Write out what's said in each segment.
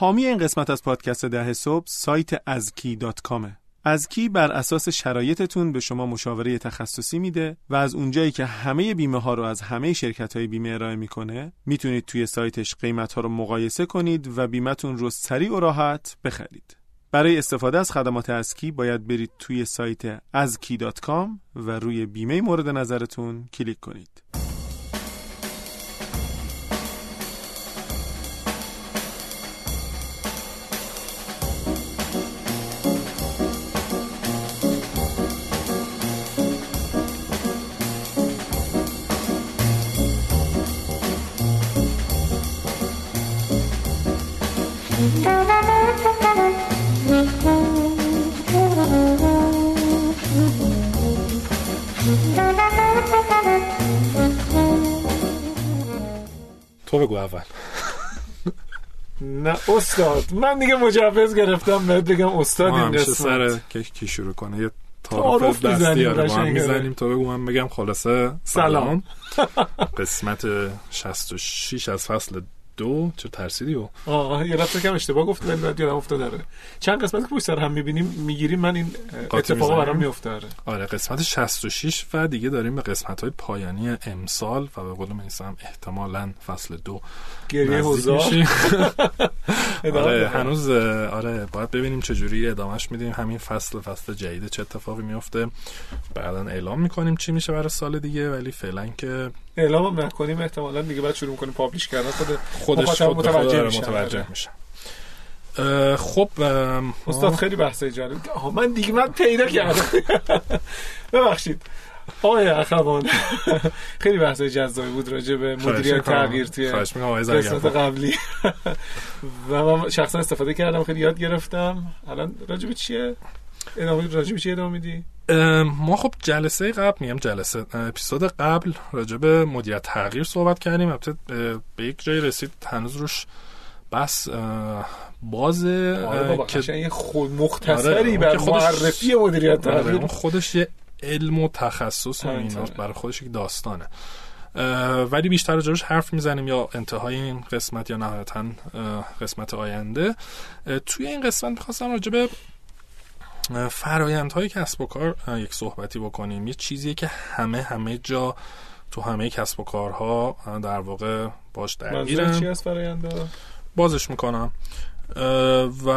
حامی این قسمت از پادکست ده صبح سایت ازکی دات کامه. ازکی بر اساس شرایطتون به شما مشاوره تخصصی میده و از اونجایی که همه بیمه ها رو از همه شرکت های بیمه ارائه می‌کنه می‌تونید توی سایتش قیمت ها رو مقایسه کنید و بیمتون رو سریع و راحت بخرید. برای استفاده از خدمات ازکی باید برید توی سایت azki.com و روی بیمه مورد نظرتون کلیک کنید. تو بگو اول. نه استاد. من دیگه مجوز گرفتم بهت بگم استاد این قسمت. سر کی شروع کنه؟ یه تعارف دستی آره قشنگه. می‌زنیم تو بگو من بگم خلاصه سلام. قسمت 66 از فصل دو چه ترسیدی و آه یه رفت کم اشتباه گفت ولی بعد یادم افتاد داره چند قسمت که پشت سر هم می‌بینیم می‌گیریم من این اتفاقا. برام میفته آره. آره قسمت 66 و دیگه داریم به قسمت های پایانی امسال و به قول میسم احتمالا فصل دو گریه. ادامه آره. هنوز آره باید ببینیم چه جوری ادامهش میدیم همین فصل فصل جدید چه اتفاقی میفته بعدا اعلام می‌کنیم چی میشه برای سال دیگه ولی فعلا که اعلام هم نکنیم احتمالا دیگه بعد شروع کنیم پابلیش کردن. خود خودش خود متوجه میشن. متوجه آره. میشن. اه، خب استاد خیلی بحثای جالب. من دیگه من پیدا کردم. ببخشید. آقای اخوان. خیلی بحثای جذابی بود راجع به مدیریت. تغییر توی قسمت. قبلی. و من شخصا استفاده کردم. خیلی یاد گرفتم. الان راجع به چیه؟ ادامه راجع به چی ادامه میدی؟ ما خب جلسه قبل میگم جلسه اپیزود قبل راجع به مدیریت تغییر صحبت کردیم. البته به یک جایی رسید هنوز روش بس باز آره که خود آره، مختصری اون بر معرفی مدیریت آره، تغییر. اون خودش یه علم و تخصص و. ایناست برای خودش یک داستانه. ولی بیشتر راجبش حرف می‌زنیم یا انتهای این قسمت یا نهایتا قسمت آینده. توی این قسمت می‌خواستم راجب فرایندهای کسب و کار یک صحبتی بکنیم. یه چیزیه که همه همه جا تو همه کسب و کارها در واقع باش منظور چی درگیرن از بازش می‌کنم. و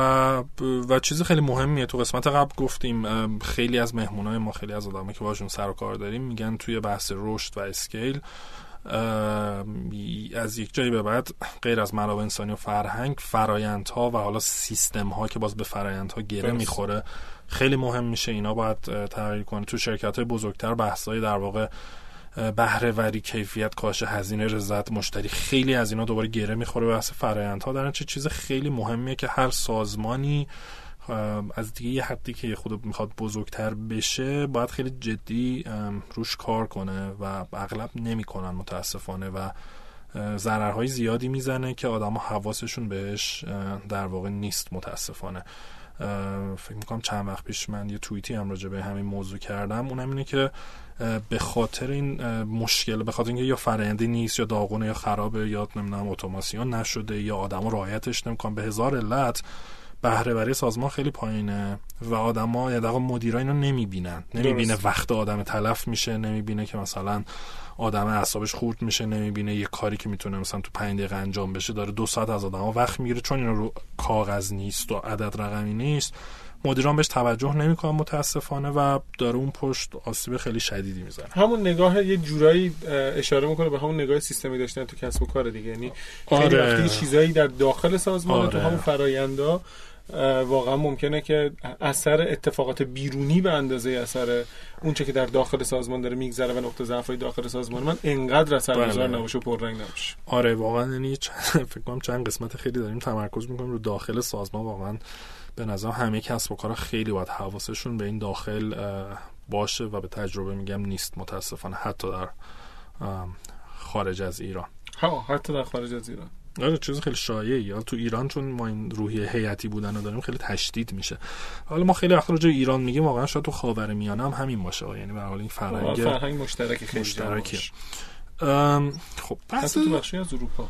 و چیز خیلی مهمیه. تو قسمت قبل گفتیم خیلی از مهمونای ما خیلی از آدمایی که باشون سر و کار داریم میگن توی بحث رشد و اسکیل از یک جایی به بعد غیر از منابع انسانی و فرهنگ فرایندها و حالا سیستم ها که باز به فرایندها گره. می‌خوره خیلی مهم میشه اینا باید تغییر کنه. تو شرکت های بزرگتر بحثای در واقع بهره وری کیفیت کاش هزینه رضایت مشتری خیلی از اینا دوباره گره می‌خوره بحث فرایندها در چه چیز خیلی مهمیه که هر سازمانی از دیگه یه حدی که خود می‌خواد بزرگتر بشه باید خیلی جدی روش کار کنه و اغلب نمی‌کنن متاسفانه و ضررهای زیادی می‌زنه که آدم حواسشون بهش در واقع نیست متاسفانه. فکر می‌کنم چند وقت پیش من یه توییتی هم راجع به همین موضوع کردم اونم اینه که به خاطر این مشکل به خاطر اینکه یا فرآیندی نیست یا داغونه یا خرابه یا نمی‌دونم اتوماسیون نشده یا آدما رعایتش نمی‌کنن به هزار علت بهره وری سازمان خیلی پایینه و آدما یا دقیقا مدیرا اینو نمی‌بینن نمی‌بینه. وقت آدم تلف میشه نمی‌بینه که مثلا آدم اعصابش خورد میشه نمی‌بینه. یه کاری که می‌تونه مثلا تو 5 دقیقه انجام بشه داره دو ساعت از آدما وقت می‌گیره. چون اینو رو کاغذ نیست و عدد رقمی نیست. مدیران بهش توجه نمی‌کنن متاسفانه و داره اون پشت آسیب خیلی شدیدی می‌زنه. همون نگاه یه جورایی اشاره می‌کنه به همون نگاه سیستمی داشتن تو کسب و کار دیگه. یعنی خیلی آره. وقتی چیزایی در داخل سازمان تو آره. همون فرایندا اه، واقعا ممکنه که اثر اتفاقات بیرونی به اندازه اثر اونچه که در داخل سازمان داره میگذره و نقطه ضعفای داخل سازمان من انقدر اثرگذار بله. نباشه و پررنگ نباشه. آره واقعا یعنی فکر کنم چند قسمت خیلی داریم تمرکز می‌کنیم رو داخل سازمان. واقعا به نظر همه کسب و کارا خیلی باید حواسشون به این داخل باشه و به تجربه میگم نیست. متاسفانه حتی در خارج از ایران. ها حتی در خارج از ایران. آره چیز خیلی شایعی یا تو ایران چون ما این روحیه هیئتی بودن رو داریم خیلی تشدید میشه. حالا ما خیلی وقت راجع ایران میگیم واقعا شاید تو خاورمیانه هم همین باشه. یعنی به حال این فرهنگ فرهنگ مشترک خیلی. ام، خب بحث حتی تو بخشی از اروپا.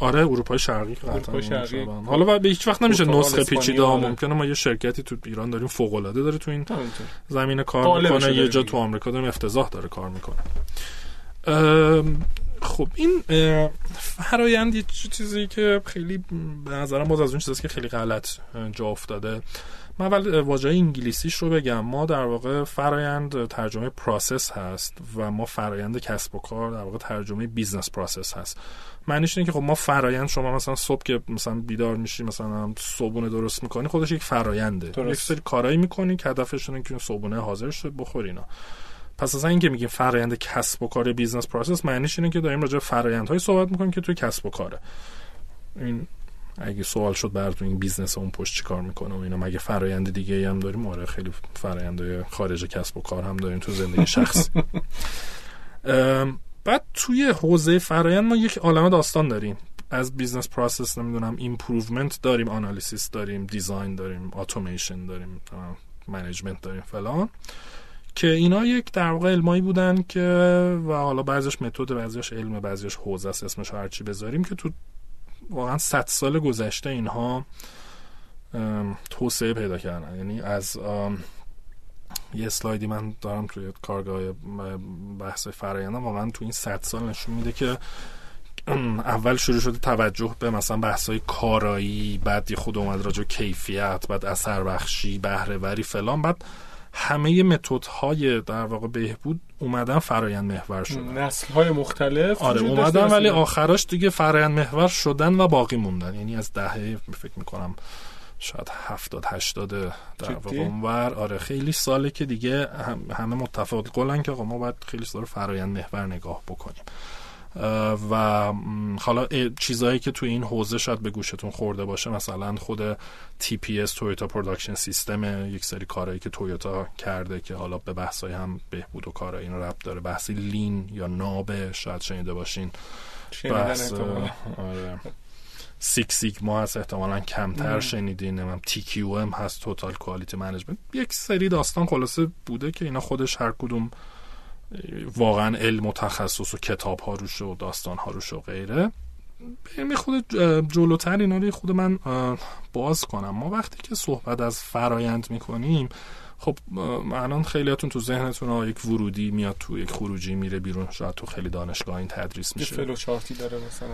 آره اروپای شرقی قطعا شرقی. حالا و به هیچ وقت نمیشه نسخه پیچیده ها اسپانیا، ممکنه. ما یه شرکتی تو ایران داریم فوق العاده داره تو این همینطور. زمینه کار می‌کنه. یه جا. تو آمریکا داریم افتضاح داره کار می‌کنه. خب این فرایند یه چیزی که خیلی به نظرم باز از اون چیزاست که خیلی غلط جا افتاده. من اول اه، واژه انگلیسیش رو بگم. ما در واقع فرایند ترجمه process هست و ما فرایند کسب و کار در واقع ترجمه business process هست. معنیش اینه که خب ما فرایند شما مثلا صبح که مثلا بیدار میشی مثلا صبحونه درست می‌کنی خودش یک فراینده. یک سری کارایی می‌کنی که هدفش اینه که صبحونه حاضر شه بخوری اینا. پس اصلا اینکه میگیم فرایند کسب و کار business process معنیش اینه که داریم راجع به فرایندهایی صحبت می‌کنیم که توی کسب و کاره. این اگه سوال شد براتون این business اون پشت چی کار می‌کنه و اینا مگه فرایند دیگه ای هم داریم آره خیلی فرایندهای خارج کسب و کار هم داریم تو زندگی شخصی. ام، بعد توی حوزه فرایند ما یک عالمه داستان داریم. از business process نمی‌دونم improvement داریم analysis داریم design داریم اتوماسیون داریم منیجمنت داریم فلان. که اینا یک در واقع علمایی بودن که و حالا بعضیش متد بعضیش علم بعضیش حوزه است اسمش هر چی بذاریم که تو واقعا 100 سال گذشته اینها توسعه پیدا کردن. یعنی از یه اسلایدی من دارم توی کارگاه بحث فرایندم واقعا تو این 100 سال نشون میده که اول شروع شده توجه به مثلا بحث‌های کارایی بعد خود اومد راجع کیفیت بعد اثر بخشی بهره وری فلان بعد همه متدهای در واقع بهبود اومدن فرایند محور شدن. نسل های مختلف آره اومدن ولی آخراش دیگه فرایند محور شدن و باقی موندن. یعنی از دهه فکر می‌کنم شاید هفتاد هشتاد در؟ واقع اونور. آره خیلی ساله که دیگه هم- همه متفاوت قولن که آقا ما باید خیلی سال فرایند محور نگاه بکنیم. و حالا چیزهایی که تو این حوزه شاید به گوشتون خورده باشه مثلا خود TPS Toyota Production System یک سری کارهایی که تویوتا کرده که حالا به بحثای هم بهبود و کار این ربط داره. بحثی lean یا نابه شاید شنیده باشین. بحث. آره. Six Sigma هست احتمالا کمتر. شنیدین. نمیدونم TQM هست Total Quality Management یک سری داستان خلاصه بوده که اینا خودش هر کدوم واقعا علم و تخصص و کتاب ها روش و داستان ها روش و غیره. بریم یه خورده جلوتر اینا رو یه خورده من باز کنم. ما وقتی که صحبت از فرایند می‌کنیم خب الان خیلیاتون تو ذهنتون ها یک ورودی میاد تو یک خروجی میره بیرون. شاید تو خیلی دانشگاه این تدریس یه میشه. flow chart ی داره مثلا.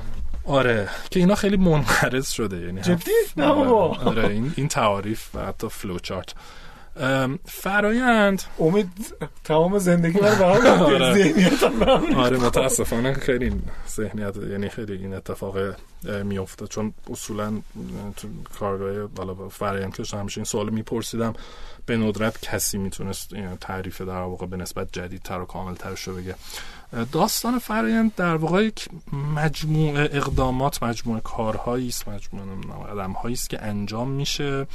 آره که اینا خیلی منقرض شده. یعنی جدی؟ نه بابا. آره این, این تعاریف و حتی flow chart. ام، فرایند. امید تمام زندگی من به هم آره. ذهنیتم. آره متاسفانه خیلی ذهنیت یعنی خیلی این اتفاق میفته چون اصولا تو کارگاه بالا فرایند که همیشه این سوال میپرسیدم. به ندرت کسی می‌تونست تعریف در واقع به نسبت جدیدتر و کاملترش رو بگه. داستان فرایند در واقع یک مجموعه اقدامات مجموعه کارهایی است مجموعه است که انجام میشه.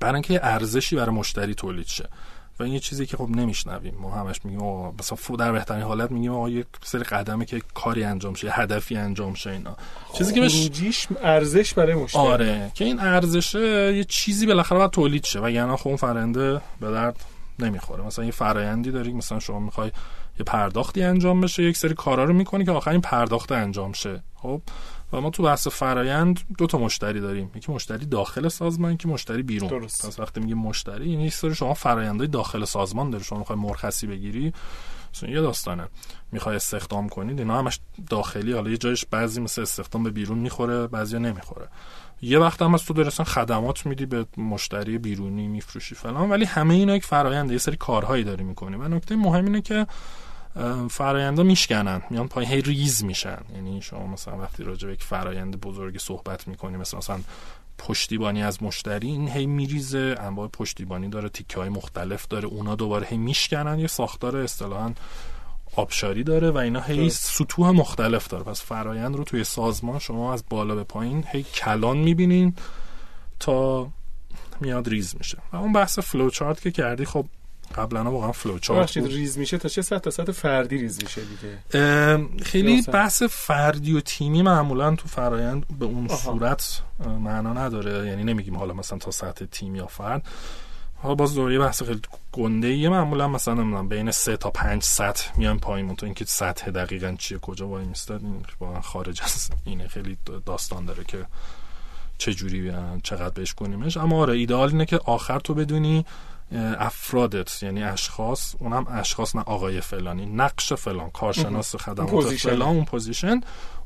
برای اینکه ارزشی برای مشتری تولید شه. و این یه چیزی که خب نمیشنویم. ما همش میگیم آقا مثلا در بهترین حالت میگیم آقا یک سری قدمه که کاری انجام شه هدفی انجام شه اینا. چیزی که بهش ارزش برای مشتری. آره که این ارزشه یه چیزی بالاخره باید تولید شه. و یعنی خب اون فرنده به درد نمی‌خوره. مثلا یه فرایندی داری مثلا شما می‌خوای یه پرداختی انجام بشه یک سری کارا رو می‌کنی که آخر این پرداخت انجام شه. خب؟ و ما تو بحث فرایند دو تا مشتری داریم. یکی مشتری داخل سازمان یکی مشتری بیرون. درست. پس وقتی میگیم مشتری یعنی سری شما فرآیندهای داخل سازمان داری شما می‌خوای مرخصی بگیری مثلا یه داستانه. می‌خوای استخدام کنید اینا همش داخلی. حالا یه جایش بعضی مثل استخدام به بیرون می‌خوره بعضیا نمی‌خوره. یه وقت هم از تو درستن خدمات میدی به مشتری بیرونی میفروشی فلان. ولی همه اینا یک فراینده یه سری کارهایی داری می‌کنی. و نکته مهم اینه که فرایندا میشکنن میان پای هی ریز میشن. یعنی شما مثلا وقتی راجع به یک فرایند بزرگی صحبت می‌کنی مثل مثلا پشتیبانی از مشتری این هی میریزه انواع پشتیبانی داره تیکه های مختلف داره اونا دوباره هی میشکنن یه ساختار اصطلاحا آبشاری داره و اینا هی. سطوح مختلف داره. پس فرایند رو توی سازمان شما از بالا به پایین هی کلان می‌بینین تا میاد ریز میشه. و اون بحث flow chart که کردی خب قبلا واقعا flow chart ببخشید بود. ریز میشه تا چه سطح تا سطح فردی ریز میشه دیگه. خیلی. بحث فردی و تیمی معمولا تو فرایند به اون آها. صورت معنا نداره. یعنی نمیگیم حالا مثلا تا سطح تیم یا فرد. حالا باز دوره بحث خیلی گنده یه معمولا مثلا نمی‌دونم بین سه تا پنج سطح میان پایین. تو اینکه سطح دقیقا چیه کجا وای میستاد این واقعا خارج از اینه. خیلی داستان داره که چه جوری چقدر بشکنیمش اما آره ایدئال اینه که آخر تو بدونی افرادت یعنی اشخاص اونم اشخاص نه آقای فلانی نقش فلان کارشناس خدمات فلان اون position.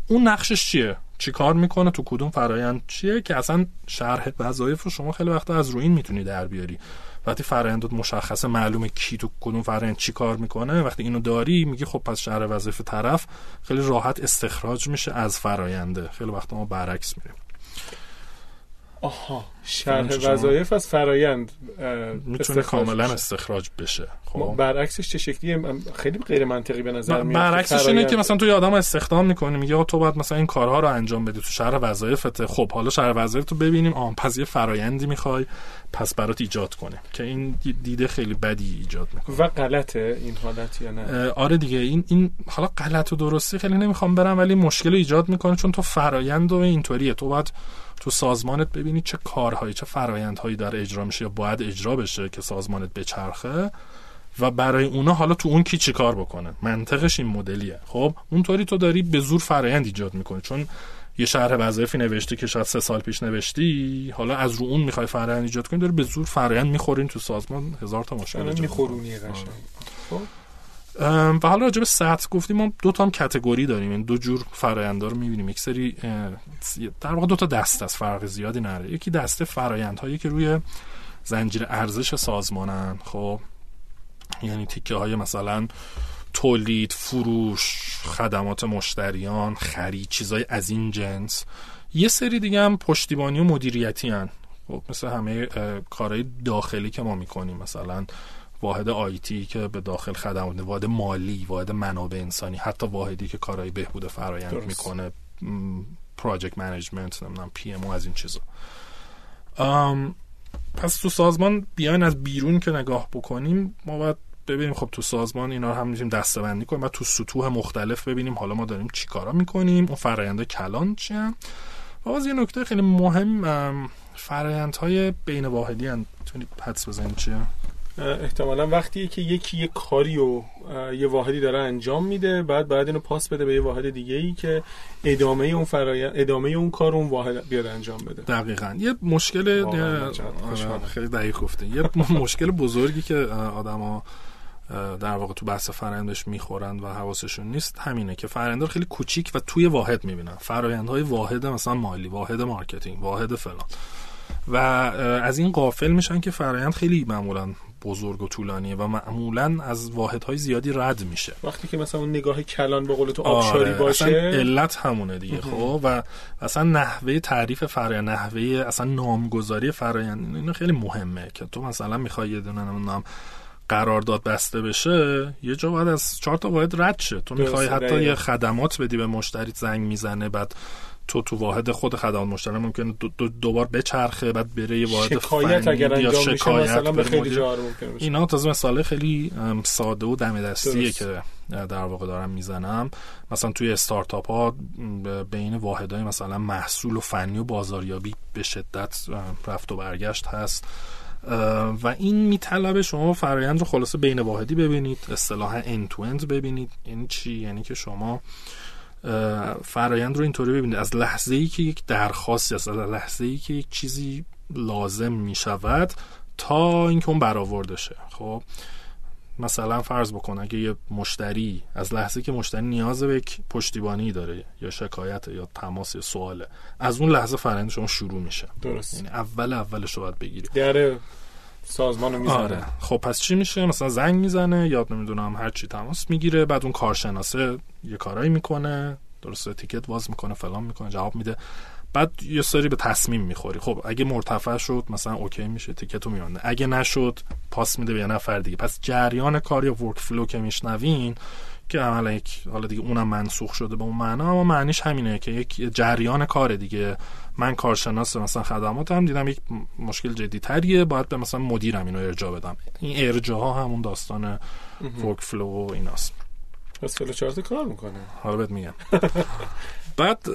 اون نقشش چیه؟ چی کار می‌کنه؟ تو کدوم فرایند چیه؟ که اصلا شرح وظایف رو شما خیلی وقتا از روی این می‌تونی در بیاری. وقتی فرایندت مشخصه معلومه کی تو کدوم فرایند چی کار می‌کنه وقتی اینو داری میگی خب پس شرح وظایف طرف خیلی راحت استخراج میشه از فراینده خیلی وقتا ما برعکس میریم. آها شرح وظایف از فرایند می‌تونه کاملا استخراج بشه خب. برعکسش چه شکلیه خیلی غیر منطقی به نظر میاد برعکسش اینه که مثلا تو یه آدم استخدام می‌کنی میگه تو باید مثلا این کارها رو انجام بدی تو شرح وظایفت خب حالا شرح وظایف تو ببینیم. آن پس یه فرایندی می‌خوای پس برات ایجاد کنه که این دیده خیلی بدی ایجاد می‌کنه. و غلطه این حالت یا نه؟ آره دیگه. این این حالا غلط و درستی خیلی نمی‌خوام برم ولی مشکل ایجاد می‌کنه چون تو فرایند و اینطوریه. تو باید تو سازمانت ببینی چه کارهایی چه فرایندهایی داره اجرا میشه یا باید اجرا بشه که سازمانت بچرخه و برای اونا حالا تو اون کی چی کار بکنه؟ منطقش این مدلیه. خب اونطوری تو داری به زور فرایند ایجاد می‌کنی. چون یه شهر وظایفی نوشتی که شاید سه سال پیش نوشتی حالا از رو اون می‌خوای فرایند ایجاد کنی داری به زور فرایند می‌خورین تو سازمان. هزار تا مشکل میخورونی قشنگ. خب؟ و حالا راجع به سطح گفتیم ما دو تا هم کتگوری داریم این دو جور فرآیندها رو می‌بینیم. یک سری در واقع دو تا دست از فرق زیادی نره یکی دسته فرآیندهایی که روی زنجیره ارزش سازمانن خب. یعنی تیکه های مثلا تولید فروش خدمات مشتریان خرید چیزای از این جنس. یه سری دیگه هم پشتیبانی و مدیریتی هن. خب مثل همه کارهای داخلی که ما می‌کنیم. مثلا واحد IT که به داخل خدمات واحد مالی واحد منابع انسانی حتی واحدی که کارهای بهبود فرایند می‌کنه project management نمی‌دونم PM از این چیزا. پس تو سازمان بیاین از بیرون که نگاه بکنیم ما باید ببینیم. خب تو سازمان اینا رو هم می‌تونیم دسته بندی کنیم و تو سطوح مختلف ببینیم حالا ما داریم چی کارا می‌کنیم اون فرآیند کلان چی هم و باز یه نکته خیلی مهم فرایندهای بین واحدی هم می‌تونید حدس بزنید چیه؟ احتمالا وقتی که یکی یه کاری و یه واحدی داره انجام میده بعد بعد اینو پاس بده به یه واحد دیگه ای که ادامه اون فرای ادامه اون کار اون واحد بیاد انجام بده. دقیقا. یه مشکل آره، خیلی دقیق گفته یه مشکل بزرگی که آدما در واقع تو بحث فرآیندش می‌خورند و حواسشون نیست همینه که فرآیند خیلی کوچیک و توی واحد می‌بینن. فرآیندهای واحد مثلا مالی واحد marketing واحد فلان. و از این غافل میشن که فرایند خیلی معمولا بزرگ و طولانیه و معمولا از واحدهای زیادی رد میشه. وقتی که مثلا اون نگاه کلان به قول تو آبشاری آره، باشه علت همونه دیگه خب؟ و اصلا نحوه تعریف فرایند نحوه اصلا نامگذاری فرایند اینو خیلی مهمه که تو مثلا می‌خوای یه دونه نام قرارداد بسته بشه یه جا باید از چهار تا واحد رد شه. تو می‌خوای حتی یه خدمات بدی به مشتری زنگ می‌زنه بعد تو تو واحد خود خدمات مشتری ممکنه دو, دو دوبار بچرخه بعد بره یه واحد شکایت اگر انجام میشه مثلا به خیلی جا اینا تازه مثال خیلی ساده و دم دستیه که در واقع دارم می‌زنم. مثلا توی استارتاپ ها بین واحدهای مثلا محصول و فنی و بازاریابی به شدت رفت و برگشت هست. و این میطلبه شما فرایند رو خلاصه بین واحدی ببینید اصطلاح end to end ببینید. یعنی چی؟ یعنی که شما فرایند رو اینطوری ببینید. از لحظه ای که یک درخواستی است از لحظه ای که یک چیزی لازم می شود تا اینکه اون برآورده شه. خب مثلا فرض بکن اگه یه مشتری از لحظه که مشتری نیاز به یک پشتیبانی داره یا شکایت یا تماس یا سواله از اون لحظه فرآیند شما شروع میشه. درست. یعنی اول اولش رو باید بگیری. در سازمانو می‌زنه. آره. خب پس چی میشه؟ مثلا زنگ می‌زنه یا نمی‌دونم هر چی تماس می‌گیره بعد اون کارشناسه یه کارایی می‌کنه درسته ticket واز می‌کنه فلان می‌کنه جواب میده. بعد یه سری به تصمیم می‌خوری. خب اگه مرتفع شد مثلا OK میشه ticket و می‌بنده اگه نشد پاس میده به یه نفر دیگه. پس جریان کار یا workflow که میشنوین که عملا یک حالا دیگه اونم منسوخ شده به اون معنا اما معنیش همینه که یک جریان کار دیگه. من کارشناس مثلا خدماتم دیدم یک مشکل جدی تریه باید به مثلا مدیرم اینو ارجاع بدم. این ارجاع ها همون داستان workflow و ایناست. پس فلو چارت کار می‌کنه. حالا بهت میگم. بعد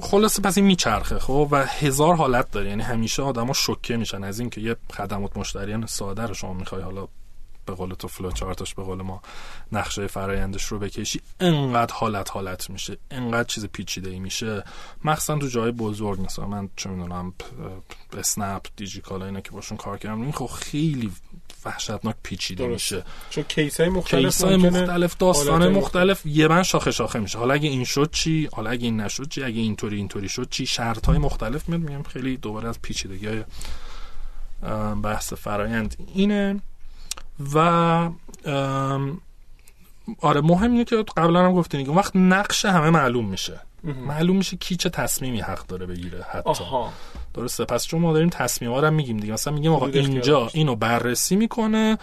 خلاصه پس این میچرخه خب؟ و هزار حالت داره. یعنی همیشه آدما شوکه میشن از اینکه یه خدمات مشتریان ساده رو شما می‌خوای حالا به قول تو فلو چارتش به قول ما نقشه فرایندش رو بکشی انقدر حالت حالت میشه انقدر چیز پیچیده ای میشه. مخصوصا تو جای بزرگ مثلا من چه می‌دونم اسنپ دیجیکالا اینا که باشون کار کردم این خب خیلی وحشتناک پیچیده میشه. چون کیس های مختلف کیس های مختلف داستان مختلف. یه من شاخه شاخه میشه. حالا اگه این شد چی؟ حالا اگه این نشد چی؟ اگه اینطوری اینطوری شد چی؟ شرط های مختلف میاد میگم خیلی دوباره از پیچیدگی های بحث فرایند اینه. و آره مهم اینه که قبلا هم گفتین اون وقت نقش همه معلوم میشه. معلوم میشه کی چه تصمیمی حق داره بگیره حتی. آها. درسته پس چون ما داریم تصمیم ها رو میگیم دیگه مثلا میگیم آقا اینجا اینو بررسی می‌کنه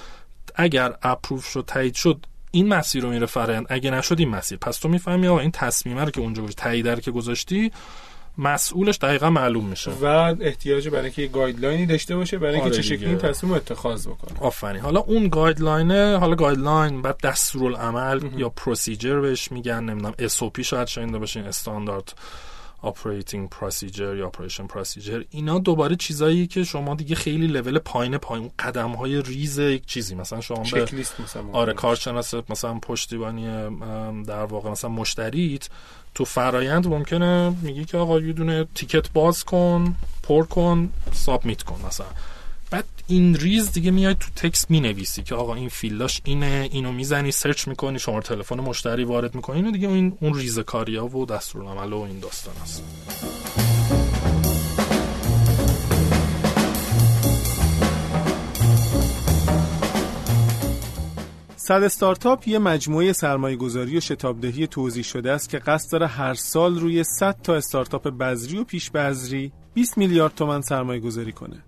اگر اپروف شد تایید شد این مسیر رو میره فرند اگه نشد این مسیر. پس تو می‌فهمی آقا این تصمیمه رو که اونجا تایید که گذاشتی مسئولش دقیقا معلوم میشه. و احتیاج برای اینکه یه گایدلاینی داشته باشه برای اینکه آره چه شکلی تصمیم اتخاذ بکنه. آفرین. حالا اون guideline حالا guideline بعد دستورالعمل یا procedure بهش میگن نمی‌دونم SOP شاید شنیده باشین standard Operating procedure یا operation procedure اینا دوباره چیزایی که شما دیگه خیلی لول پایین پایین قدم های ریز یک چیزی. مثلا شما به مثلا آره کارشناس مثلا پشتیبانی در واقع مثلا مشتریت تو فرایند ممکنه میگی که آقا یه دونه ticket باز کن پر کن submit کن مثلا. بعد این ریز دیگه میای تو text می‌نویسی که آقا این field اش اینه اینو می‌زنی search می‌کنی شما تلفن مشتری وارد می‌کنی اینو دیگه این اون ریز کاریا و دستورالعمل و این داستان است صد استارتاپ یه مجموعه سرمایه گذاری و شتابدهی توزیع شده است که قصد داره هر سال روی 100 تا استارتاپ بذری و پیش بذری 20 میلیارد تومن سرمایه گذاری کنه.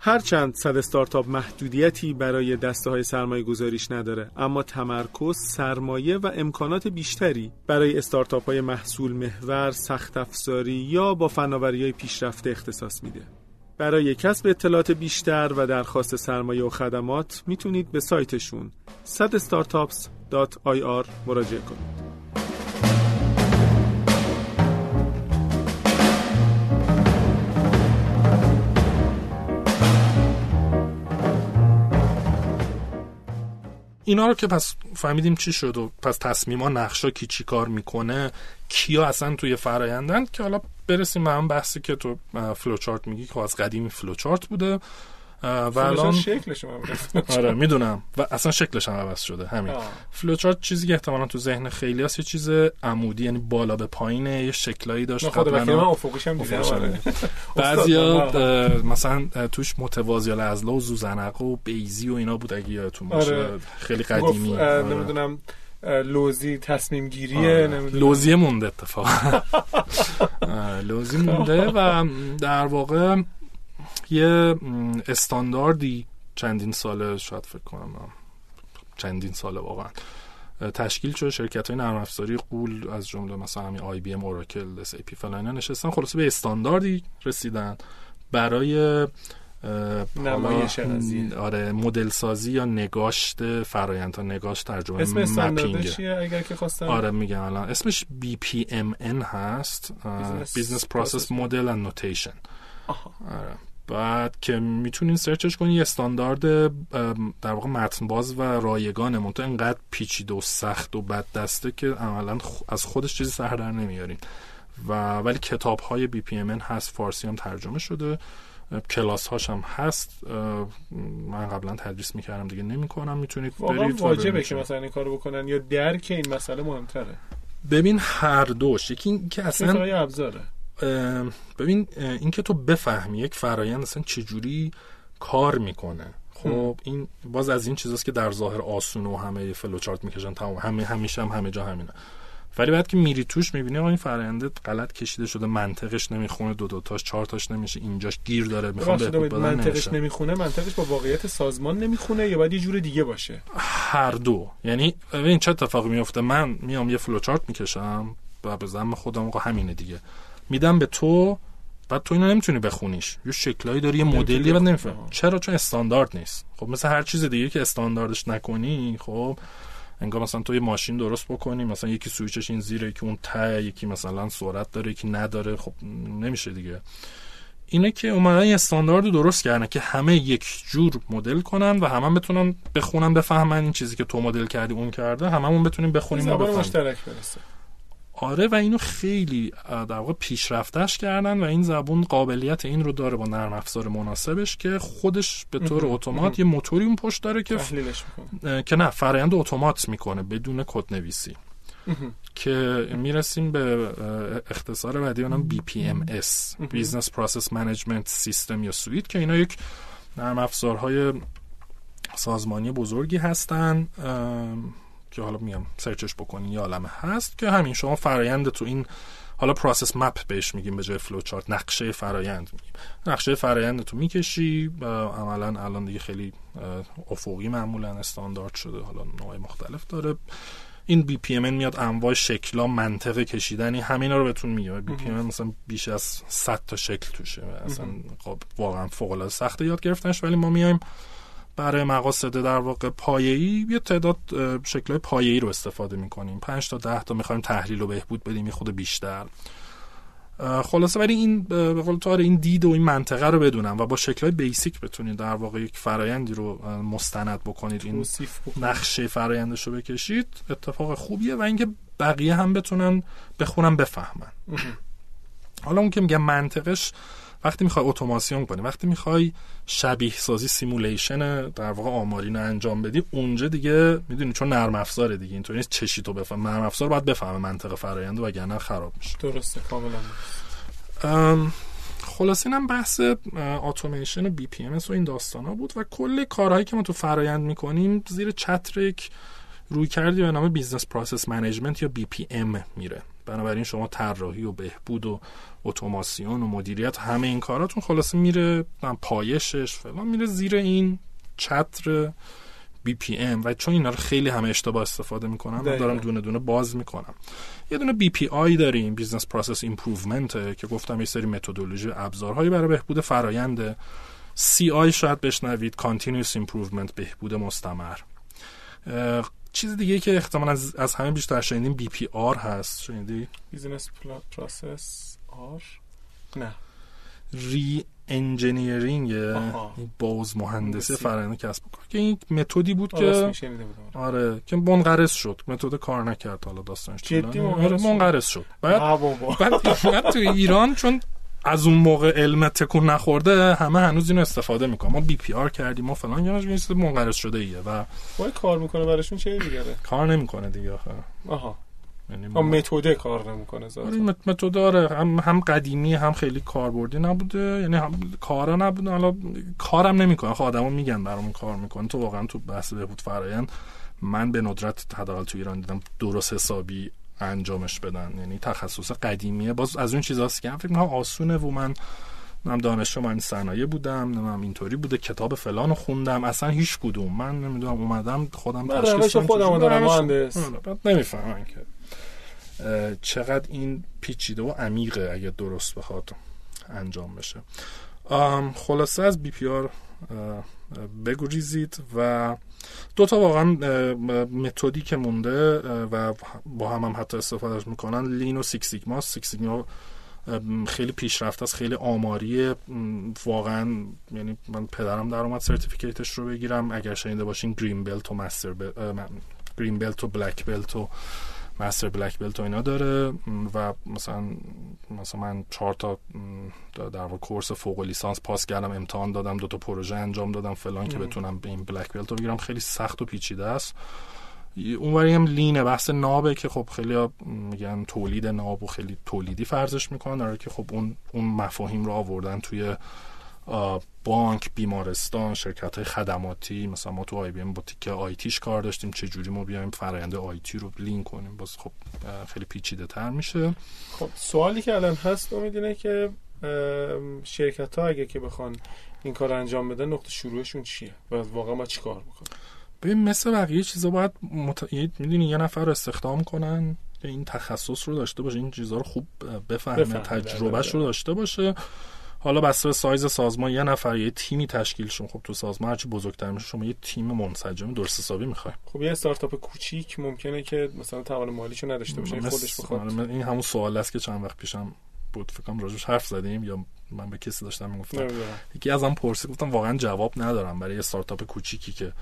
هرچند صد استارتاپ محدودیتی برای دسته های سرمایه گذاریش نداره اما تمرکز سرمایه و امکانات بیشتری برای استارتاپ های محصول محور سخت افزاری یا با فناوری های پیشرفته اختصاص میده. برای کسب اطلاعات بیشتر و درخواست سرمایه و خدمات می‌تونید به سایتشون sadstartups.ir مراجعه کنید. اینا رو که پس فهمیدیم چی شد و پس تصمیما نقشا کی چی کار می‌کنه کیا اصلا توی فرایندن که حالا برسیم به هم بحثی که تو فلوچارت میگی که از قدیمی فلوچارت بوده. و الان شکلش آره می‌دونم. و اصلا شکلش هم عوض شده همین. فلوچارت چیزی که احتمالا تو ذهن خیلی هست یه چیز عمودی یعنی بالا به پایین یه شکلایی داشت قبلا. من افقیش هم دیدم آره. بعضیا مثلا توش متوازی الاضلاع و ذوزنقه و بیضی و اینا بود اگه یادتون باشه. آره. خیلی قدیمی. آره. نمی‌دونم لوزی تصمیم گیریه لوزی مونده اتفاق لوزی مونده و در واقع یه استانداردی چندین ساله شاید فکر کنم چندین ساله واقعا تشکیل شده شرکت های نرم افزاری غول از جمله مثلا همین آی بی ام اوراکل اس ای پی فلان نشستن. خلاصه به استانداردی رسیدن. برای نمایش آره مدل سازی یا نگاشت فرایند ها نگاشت ترجمه اسم mapping. اگر که خواستم؟ آره میگم الان. اسمش BPMN هست. Business Process Model and Notation آره. بعد که می‌تونین search ش کنین یه استاندارد در واقع متن باز و رایگان منتها انقدر پیچیده و سخت و بد دسته که عملا از خودش چیزی سر در نمیارین. و ولی کتاب های BPM هست فارسی هم ترجمه شده کلاس هاش هم هست. من قبلا تدریس می‌کردم دیگه نمی‌کنم می‌تونید برید واجبه که مثلا این کارو بکنن یا درک این مسئله مهمتره. ببین هر دوش. یکی که اصلا ابزاره. ببین اینکه تو بفهمی یک فرایند اصلا چجوری کار می‌کنه. خب این باز از این چیزاست که در ظاهر آسون و همه فلوچارت می‌کشن تمام همه همیشه هم همه جا همینه. ولی بعد که میری توش می‌بینی این فراینده غلط کشیده شده منطقش نمی‌خونه دو دو تاش چهار تاش نمیشه اینجاش گیر داره می‌خوام بهبود منطقش نمی‌خونه؟ منطقش با واقعیت سازمان نمی‌خونه یا باید یه جور دیگه باشه؟ هر دو. یعنی ببین چه اتفاقی میفته من میام یه فلوچارت می‌کشم و به زعم خودم همینه دیگه. میدم به تو بعد تو اینو نمی‌تونی بخونیش. یه شکلایی داری یه مدلی بعد نمیفهم. چرا؟ چون استاندارد نیست. خب مثل هر چیز دیگه که استانداردش نکنی خب انگار مثلا تو یه ماشین درست بکنی مثلا یکی سویچش این زیره که اون ته یکی مثلا سرعت داره یکی نداره. خب نمیشه دیگه. اینه که اومدن یه استاندارد رو درست کردن که همه یک جور مدل کنن و همه بتونن بخونن بفهمن این چیزی که تو مدل کردی اون کرده. هممون بتونیم بخونیم و بفهمیم. مشترک برسه. آره و اینو خیلی در واقع پیشرفتش کردن و این زبون قابلیت این رو داره با نرم افزار مناسبش که خودش به طور. اتومات یه موتوری اون پشت داره که اه، که نه فرآیند اتومات می‌کنه بدون کد نویسی که می‌رسیم به اختصار بعدی اونم BPMS. Business Process Management System یا Suite که اینا یک نرم افزارهای سازمانی بزرگی هستن. که حالا میگم search ش بکنین یه عالمه هست که همین شما فرایند تو این حالا process map بهش میگیم به جای فلو چارت نقشه فرایند میگیم. نقشه فرایند تو می‌کشی عملا الان دیگه خیلی افقی معمولا استاندارد شده حالا نوع مختلف داره. این BPM میاد انواع شکلا منطقه کشیدنی همینا رو بهتون میگه BPM مثلا بیش از 100 تا شکل توشه. اصلا خب واقعا فوق العاده سخته یاد گرفتنش ولی ما میایم برای مقاصد در واقع پایه‌ای یه تعداد شکل‌های پایه‌ای رو استفاده می‌کنیم. 5 تا 10 تا می‌خوایم تحلیل و بهبود بدیم یه خورده بیشتر. خلاصه ولی این به قول تو آره، این دید و این منطقه رو بدونم و با شکل‌های basic بتونید در واقع یک فرایندی رو مستند بکنید. این. نقشه فرایندش رو بکشید. اتفاق خوبیه و اینکه بقیه هم بتونن بخونن بفهمن. حالا اون که میگم منطقش وقتی می‌خوای اتوماسیون کنی وقتی می‌خوای شبیه سازی simulation در واقع آماری رو انجام بدی اونجا دیگه می‌دونی چون نرم افزاره دیگه اینطوری نیست چشمی تو بفهم نرم افزار باید بفهمه منطق فرآیند وگرنه خراب میشه. درسته کاملا ام، خلاصه اینم بحث اتوماسیون و BPM و این داستان ها بود و کل کارهایی که ما تو فرایند می‌کنیم زیر چتر یک رویکردی به نام business process management یا BPM میره. بنابراین شما طراحی و بهبود و اتوماسیون و مدیریت همه این کاراتون خلاصه میره من پایشش فلان میره زیر این چتر BPM. و چون اینا رو خیلی همه اشتباه استفاده می‌کنن من. دارم دونه دونه باز می‌کنم. یه دونه BPI داریم business process improvement که گفتم یه سری متدولوژی ابزارهایی برای بهبود فرایند CI شاید بشنوید continuous improvement بهبود مستمر. چیز دیگه که احتمال از, از همه بیشتر شنیدیم BPR هست. شنیدی؟ business process R نه. reengineering. باز مهندسی. فرآیند کسب و کار. که این متدی بود که آره که منقرض شد. متد کار نکرد حالا داستانش جدی. منقرض آره شد؟ منقرض شد. بعد بعد تو ایران چون از اون موقع علم تکون نخورده همه هنوز اینو استفاده می‌کنن. ما بی پی آر کردیم ما فلان یه چیز منقرض شده ایه و وای کار می‌کنه براشون چه دیگه کار نمی‌کنه دیگه آخه. آها. یعنی ما- متوده کار نمی‌کنه آره، ذاتا مت- متد داره هم هم قدیمی هم خیلی کاربردی نبوده یعنی هم کارا نبوده. حالا کارم نمی‌کنه. خب آدما میگن برامون کار می‌کنه. تو واقعا تو بحث بهبود فرایند من به ندرت حداقل تو ایران دیدم درست حسابی انجامش بدن. یعنی تخصص قدیمیه. باز از اون چیزاست که من فکر می‌کنم آسونه و من من دانشجو من صنایع بودم نمی‌دونم اینطوری بوده کتاب فلان رو خوندم. اصلا هیچ کدوم. من نمی‌دونم اومدم خودم من تشخیص خودم. دارم، مهندس. آره، بعد نمی‌فهمن که. چقدر این پیچیده و عمیقه اگه درست بخواد انجام بشه. خلاصه از بی پی آر بگریزید و دو تا واقعا متدی که مونده و با هم هم حتی استفادهش می‌کنن Lean و Six Sigma. Six Sigma خیلی پیشرفته است خیلی آماریه. م، واقعا یعنی من پدرم در اومد certificate ش رو بگیرم. اگر شنیده باشین green belt و master green belt و black belt و master black belt و اینا داره. و مثلا مثلا من چهار تا در واقع course فوق لیسانس پاس کردم امتحان دادم دو تا پروژه انجام دادم فلان که. بتونم به این black belt رو بگیرم. خیلی سخت و پیچیده است. اونوری هم لینه بحث نابه که خب خیلی میگن تولید ناب و خیلی تولیدی فرضش می‌کنن. حالی که خب اون اون مفاهیم رو آوردن توی بانک بیمارستان شرکت های خدماتی مثلا ما تو آی بی ام با تیکه آیتیش کار داشتیم چه جوری ما بیایم فرآیند آیتی رو لین کنیم؟ باز خب خیلی پیچیده تر میشه. خب سوالی که الان هست امید اینه که شرکت ها اگه که بخوان این کار انجام بدن نقطه شروعشون چیه؟ و واقعا ما چی کار بکنن؟ ببین مثل بقیه چیزا باید مت... می‌دونی یه نفر رو استخدام کنن که این تخصص رو داشته باشه این چیزها رو خوب بفهمه بفهمه، تجربهش بله، رو بله. داشته باشه. حالا بسته سایز سازمان یه نفر یه تیمی تشکیل شما خب تو سازمان هرچی بزرگتر میشه شما یه تیم منسجم درست حسابی می‌خوای خب یه استارتاپ کوچیک ممکنه که مثلا توان مالیشو نداشته باشه خودش بخواد. آره، این همون سوال است که چند وقت پیشم بود. فکر کنم راجعش حرف زدیم یا من به کسی داشتم می‌گفتم. یکی ازم پرسید گفتم واقعا جواب ندارم برای استارتاپ کوچیکی که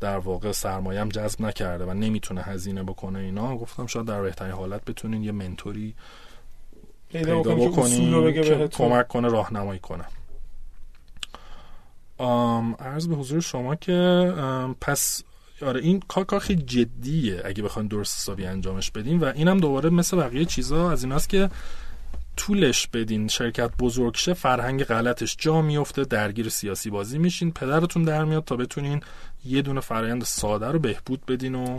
در واقع سرمایه جذب نکرده و نمی‌تونه هزینه بکنه اینا. گفتم شاید در بهترین حالت بتونین یه منتوری پیدا بکنین که کمک کنه راهنمایی کنه. عرض به حضور شما که پس آره این کار کار خیلی جدیه اگه بخواین درست حسابی انجامش بدین و اینم دوباره مثل بقیه چیزا از ایناست که طولش بدین شرکت بزرگ شه فرهنگ غلطش جا میفته درگیر سیاسی بازی میشین پدرتون در میاد تا بتونین یه دونه فرایند ساده رو بهبود بدین و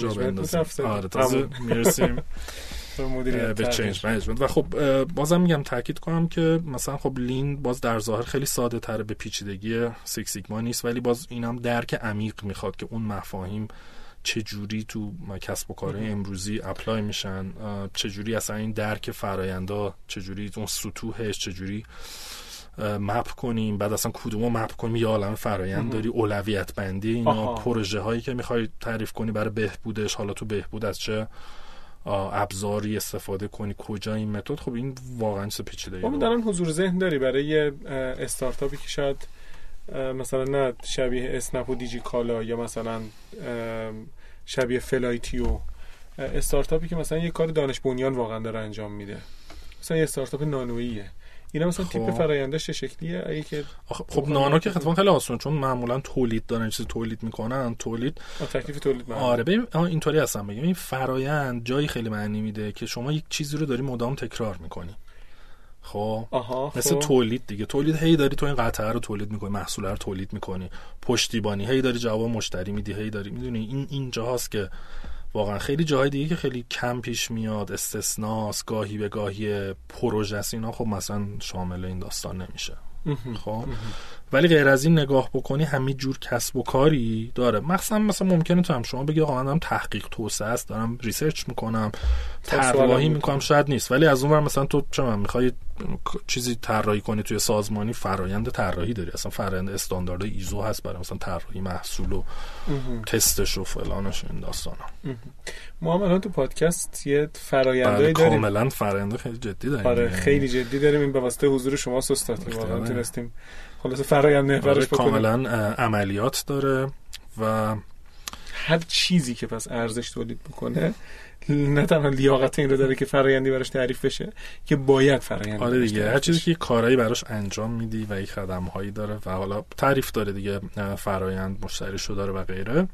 جا بندازین. آره تازه می‌رسیم. به change management و خب بازم میگم تاکید کنم که مثلا خب Lean باز در ظاهر خیلی ساده تره به پیچیدگی Six Sigma نیست ولی باز اینم درک عمیق می‌خواد که اون مفاهیم چه جوری تو کسب و کارهای امروزی apply میشن چه جوری اصلا این درک فرایندا چه جوری اون سطوحش چه جوری map کنیم بعد اصلا کدومو map کنیم یه عالم فرایند داری اولویت بندی اینا پروژه هایی که می‌خوای تعریف کنی برای بهبودش حالا تو بهبود از چه ابزاری استفاده کنی کجا این متد؟ خب این واقعا چه پیچیده ای دارن حضور ذهن داری برای استارتاپی که شاید مثلا نه شبیه اسنپ و دیجی کالا یا مثلا شبیه فلایتیو استارتاپی که مثلا یه کار دانش بنیان واقعا داره انجام میده. مثلا یه استارتاپ نانوییه. اینا مثلا تیپ خب. فرایندش شکلیه؟ اگه که خب نانو که خطفا خیلی آسون چون معمولا تولید دارن چیزی تولید می‌کنن تولید. تکلیف تولید معنی. آره ببین اینطوری هستم بگم. این فرایند جایی خیلی معنی میده که شما یک چیزی رو داری مدام تکرار می‌کنی. خب؟ مثل خب. تولید دیگه. تولید هی داری تو این قطعه رو تولید می‌کنی محصول رو تولید می‌کنی. پشتیبانی هی داری جواب مشتری میدی هی داری می‌دونی؟ این این جاهاست که واقعا خیلی جاهای دیگه که خیلی کم پیش میاد استثناس گاهی به گاهی پروژه اینا خب مثلا شامل این داستان نمیشه. خب؟ ولی غیر از این نگاه بکنی همین جور کسب و کاری داره. مثلا مثلا ممکنه تو هم شما بگی آقا من دارم تحقیق توسعه است دارم research می‌کنم طراحی می‌کنم. شاید نیست. ولی از اون مثلا تو چه من می‌خوای چیزی طراحی کنی توی سازمانی؟ فرایند طراحی داری. اصلا فرایند استاندارد ایزو هست برای مثلا طراحی محصول و تستش و فلانش این داستانا. ما هم الان تو پادکست یه فرایندی داریم. کاملا فرآیند خیلی جدی داریم. آره خیلی جدی داریم. این به واسطه حضور شما سستاتیم واقعا تونستیم خلاص فرآیند محورش آره، کاملا عملیات داره و هر چیزی که پس ارزش تولید بکنه نه تنها لیاقت این رو داره که فرایندی براش تعریف بشه که باید فرایندی آره دیگه هر چیزی که کارهایی براش انجام میدی و یک خدم هایی داره و حالا تعریف داره دیگه فرایند مشتریشو داره و غیره.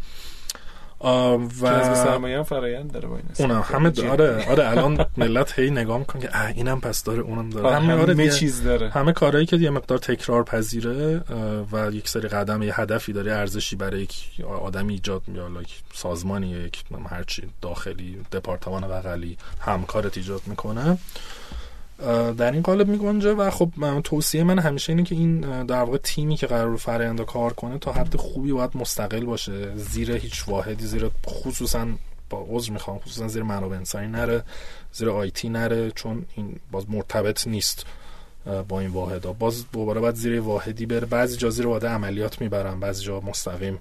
و سرمایه هم فرایند داره با این اونم. همه آره آره الان ملت هی نگاه می‌کنن که اینم پس داره اونم داره. همه, همه آره چیز داره. همه کارهایی که یه مقدار تکرار پذیره و یک سری قدم یه هدفی داره ارزشی برای یک آدمی ایجاد یا یک سازمانی یک هرچی داخلی دپارتمان بغلی همکارت ایجاد می‌کنه. در این قالب میگنجه و خب توصیه من همیشه اینه که این در واقع تیمی که قرار فرآیند کار کنه تا حد خوبی باید مستقل باشه زیر هیچ واحدی زیر خصوصا با عذر می‌خوام خصوصا زیر منابع انسانی نره زیر آیتی نره چون این باز مرتبط نیست با این واحد باز دوباره باید زیر واحدی بره. بعضی جا زیر واحد عملیات می‌برن بعضی جا مستقیم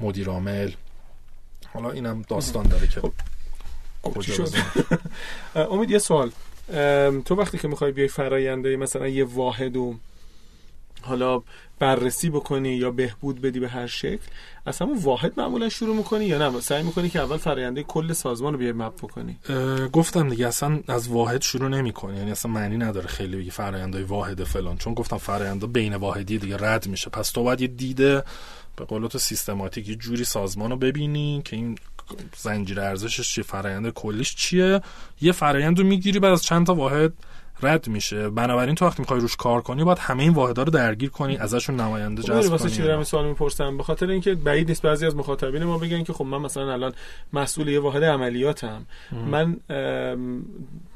مدیر عامل. حالا اینم داستان داره که خب. امید یه سوال. تو وقتی که می‌خوای بیای فراینده مثلا یه واحد و حالا بررسی بکنی یا بهبود بدی به هر شکل از همون واحد معمولا شروع می‌کنی یا نه؟ سعی می‌کنی که اول فراینده کل سازمان رو بیای مپ بکنی. گفتم دیگه اصلا از واحد شروع نمی‌کنی. یعنی اصلا معنی نداره خیلی بگی فرآیندهای واحد فلان. چون گفتم فراینده بین واحدی دیگه رد میشه. پس تو باید یه دیده به قول سیستماتیک جوری سازمان رو ببینی که این زنجیره ارزشش چیه؟ فرایند کلیش چیه؟ یه فرایند رو می‌گیری بعد از چند تا واحد رد میشه. بنابراین تو وقتی می‌خوای روش کار کنی باید همه این واحدها رو درگیر کنی ازشون نماینده خب، جذب کنی چی دارم سوال می‌پرسم؟ به خاطر اینکه بعید نیست بعضی از مخاطبین ما بگن که خب من مثلا الان مسئول یه واحد عملیاتم. من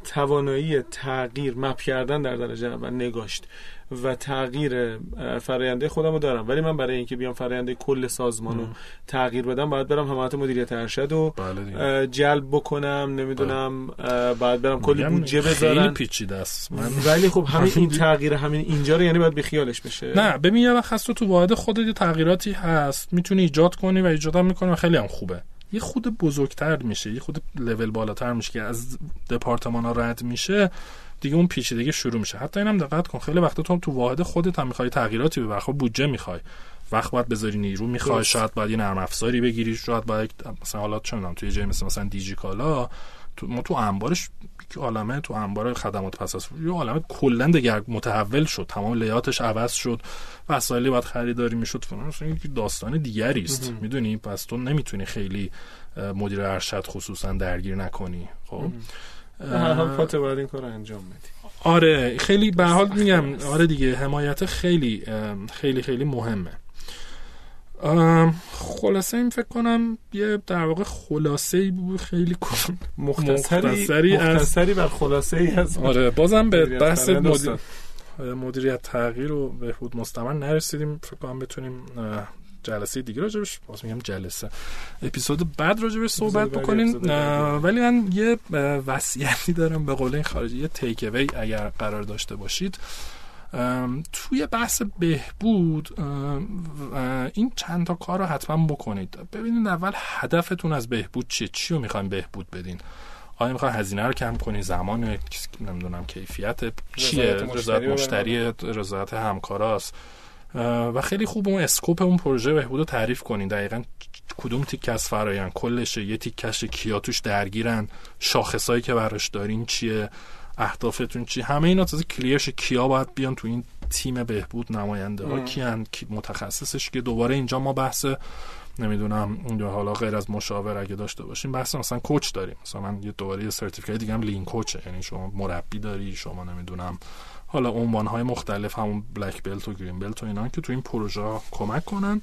توانایی تغییر مپ کردن در درجه اول نگاشت. و تغییر فراینده خودم رو دارم. ولی من برای اینکه بیام فراینده کل سازمان رو تغییر بدم باید برم حمایت مدیریت ارشد رو بله جلب بکنم نمی‌دونم باید برم کلی بودجه بذارم. خیلی پیچیده است. من ولی خب همین این تغییر همین اینجا رو یعنی باید بیخیالش بشه. نه ببین یه وقت تو تو واحد خودت یه تغییراتی هست می‌تونی ایجاد کنی و ایجادم می‌کنی و خیلی هم خوبه. یه خود بزرگتر میشه یه خود لول بالاتر میشه که از دپارتمان ها رد میشه. دیگه اون پیچیدگی شروع میشه. حتی اینم دقت کن خیلی وقتا تو تو واحد خودت هم می‌خوای تغییراتی به خب بودجه می‌خوای. وقت باید بذاری نیرو می‌خوای. شاید باید یه نرم افزاری بگیری. شاید باید مثلا حالا چه می‌دونم توی جای مثل مثلا دیجیکالا تو ما تو انبارش عالمه تو انبار خدمات پس از یه عالمه کلا دیگه متحول شد. تمام لیاتش عوض شد. وسایلی باید خریداری می‌شد. فلان. داستان دیگری است. می‌دونی؟ پس تو نمی‌تونی خیلی مدیر ارشد خصوصا درگیر نکنی. خب؟ هر حال فاته باید این کار انجام بدی. آره خیلی به حال میگم آره دیگه حمایت خیلی خیلی خیلی مهمه. خلاصه این فکر کنم یه در واقع خلاصه ای بود خیلی مختصری مختصری, مختصری بر خلاصه ای از آره بازم به بحث مدیر... مدیریت تغییر و بهبود مستمر نرسیدیم. فکر کنم بتونیم جلسه دیگه راجبش باز میگم جلسه. اپیزود بعد راجبش صحبت بکنیم. ولی من یه وصیتی دارم به قول این خارجی یه تیک اوی اگر قرار داشته باشید. توی بحث بهبود این چند تا کار رو حتما بکنید. ببینید اول هدفتون از بهبود چیه؟ چی رو می‌خواین بهبود بدین؟ آیا می‌خوای هزینه رو کم کنی؟ زمان نمی‌دونم کیفیت چیه؟ رضایت مشتری رضایت همکاراست. و خیلی خوب اون scope اون پروژه بهبود رو تعریف کنین. دقیقا کدوم تیکه از فرایند کلشه یه تیکش کیا توش درگیرن؟ شاخصایی که براش دارین چیه؟ اهدافتون چی؟ همه اینا تازه clear ش کیا باید بیان تو این تیم بهبود نماینده ها. کیان؟ کی متخصصش که دوباره اینجا ما بحث نمی‌دونم حالا غیر از مشاور اگه داشته باشیم بحث مثلا coach داریم. مثلا من یه دوباره یه certificate دیگه هم Lean coach ه. یعنی شما مربی داری شما نمی‌دونم حالا عنوان های مختلف همون بلک بلت و گرین بلت و اینا که تو این پروژه کمک کنن.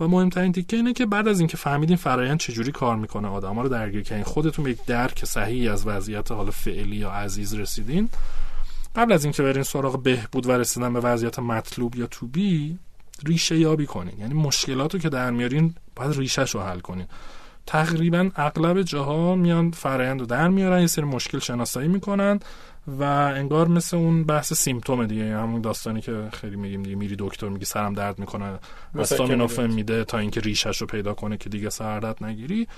و مهمترین تیکه اینه که بعد از اینکه فهمیدین فرایند چجوری کار می‌کنه آدما رو درگیر کردین خودتون به یک درک صحیحی از وضعیت حال فعلی یا عزیز رسیدین. قبل از اینکه برین سراغ بهبود و رسیدن به وضعیت مطلوب یا توبی ریشه یابی کنین. یعنی مشکلاتو که در میارین باید ریشهش رو حل کنین. تقریبا اغلب جاها میان فرایند رو در میارن یه سری مشکل شناسایی می‌کنن. و انگار مثل اون بحث سیمتوم دیگه همون داستانی که خیلی میگیم دیگه میری دکتر میگی سرم درد می‌کنه استامینوفن میده تا اینکه ریشش رو پیدا کنه که دیگه سردت نگیری.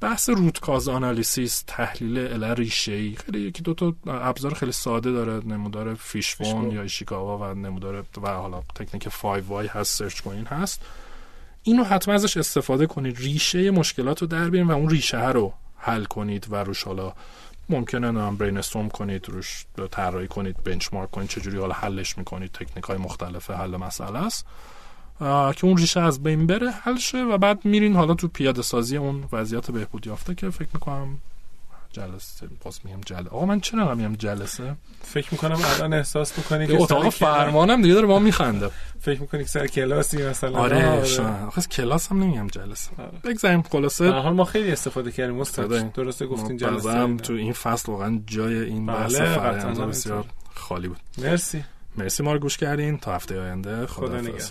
بحث روت کاز آنالیسیس تحلیل ال ریشه ای خیلی یکی دو تا ابزار خیلی ساده داره نمودار فیشبون یا ایشیکاوا و نمودار و حالا تکنیک 5 وای هست سرچ کنین هست. اینو حتما ازش استفاده کنید. ریشه مشکلات رو در بیارین و اون ریشه رو حل کنید و روش حالا ممکنه نام برین استورم کنید روش طراحی کنید بنچمارک کنید چجوری حالا حلش می‌کنید تکنیک های مختلف حل مسئله است. که اون ریشه از بین بره حل شه و بعد میرین حالا تو پیاده سازی اون وضعیت بهبود یافته که فکر می‌کنم جلسه. باز میگم جلسه آقا من چرا میگم جلسه؟ فکر می‌کنم الان احساس می‌کنی که اتاق فرمانم دیگه داره با میخنده. فکر می‌کنی که سر کلاسی مثلا آره آخه کلاس هم نمیگم جلسه. آره. بگذاریم خلاصه. حال ما خیلی استفاده کردیم استاد. درسته گفتین جلسه. هم تو این فصل واقعا جای این بحث بله، فرآیند بسیار خالی بود. مرسی. مرسی ما رو گوش کردین. تا هفته آینده. خدا, خدا نگهدار.